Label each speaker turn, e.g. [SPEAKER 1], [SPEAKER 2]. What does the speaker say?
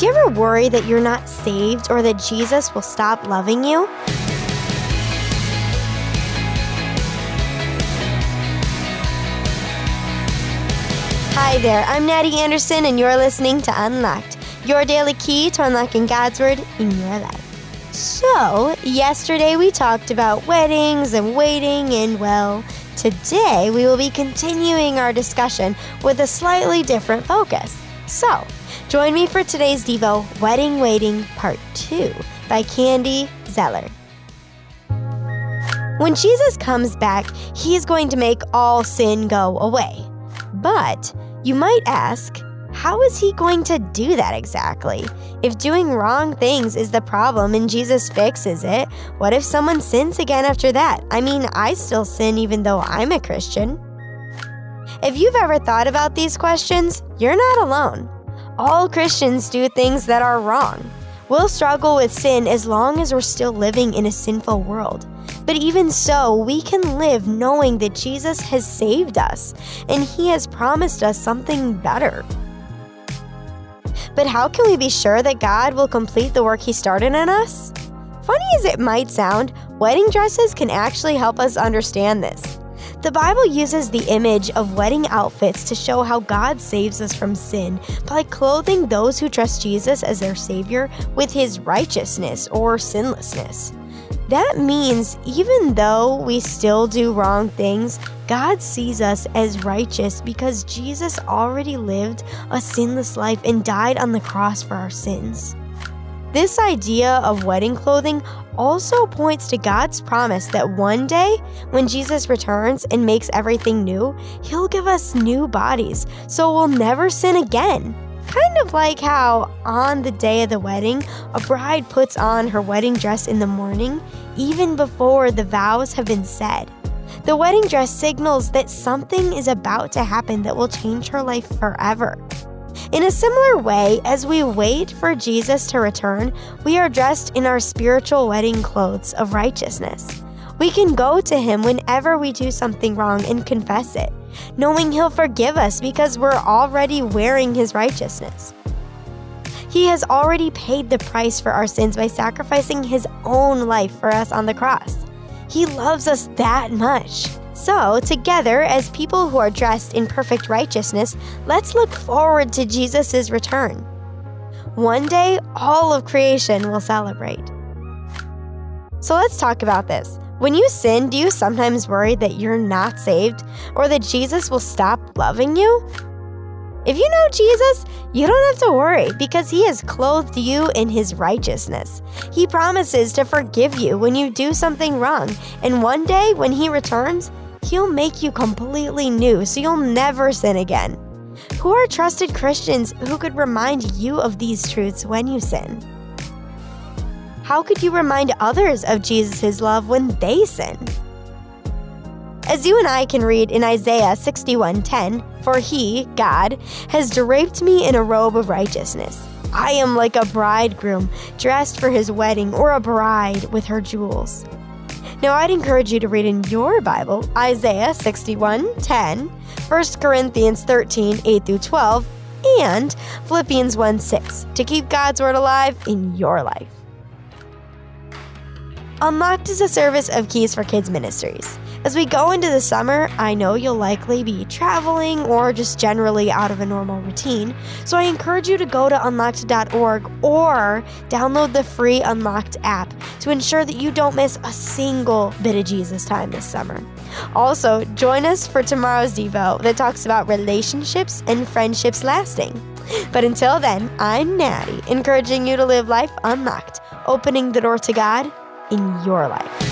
[SPEAKER 1] Do you ever worry that you're not saved or that Jesus will stop loving you? Hi there, I'm Natty Anderson, and you're listening to Unlocked, your daily key to unlocking God's Word in your life. So, yesterday we talked about weddings and waiting, and well, today we will be continuing our discussion with a slightly different focus. So, join me for today's Devo Wedding Waiting Part 2 by Candy Zeller. When Jesus comes back, he is going to make all sin go away. But you might ask, how is he going to do that exactly? If doing wrong things is the problem and Jesus fixes it, what if someone sins again after that? I mean, I still sin even though I'm a Christian. If you've ever thought about these questions, you're not alone. All Christians do things that are wrong. We'll struggle with sin as long as we're still living in a sinful world. But even so, we can live knowing that Jesus has saved us and he has promised us something better. But how can we be sure that God will complete the work he started in us? Funny as it might sound, wedding dresses can actually help us understand this. The Bible uses the image of wedding outfits to show how God saves us from sin by clothing those who trust Jesus as their Savior with His righteousness or sinlessness. That means even though we still do wrong things, God sees us as righteous because Jesus already lived a sinless life and died on the cross for our sins. This idea of wedding clothing also points to God's promise that one day, when Jesus returns and makes everything new, He'll give us new bodies, so we'll never sin again. Kind of like how, on the day of the wedding, a bride puts on her wedding dress in the morning, even before the vows have been said. The wedding dress signals that something is about to happen that will change her life forever. In a similar way, as we wait for Jesus to return, we are dressed in our spiritual wedding clothes of righteousness. We can go to Him whenever we do something wrong and confess it knowing He'll forgive us because we're already wearing His righteousness. He has already paid the price for our sins by sacrificing His own life for us on the cross. He loves us that much. So, together, as people who are dressed in perfect righteousness, let's look forward to Jesus' return. One day, all of creation will celebrate. So, let's talk about this. When you sin, do you sometimes worry that you're not saved or that Jesus will stop loving you? If you know Jesus, you don't have to worry because he has clothed you in his righteousness. He promises to forgive you when you do something wrong, and one day when he returns, he'll make you completely new so you'll never sin again. Who are trusted Christians who could remind you of these truths when you sin? how could you remind others of Jesus' love when they sin? As you and I can read in Isaiah 61:10, for he, God, has draped me in a robe of righteousness. I am like a bridegroom dressed for his wedding or a bride with her jewels. Now, I'd encourage you to read in your Bible Isaiah 61:10, 1 Corinthians 13, 8 through 12, and Philippians 1 6 to keep God's word alive in your life. Unlocked is a service of Keys for Kids Ministries. As we go into the summer, I know you'll likely be traveling or just generally out of a normal routine, so I encourage you to go to unlocked.org or download the free Unlocked app to ensure that you don't miss a single bit of Jesus time this summer. Also, join us for tomorrow's Devo that talks about relationships and friendships lasting. But until then, I'm Natty, encouraging you to live life unlocked, opening the door to God in your life.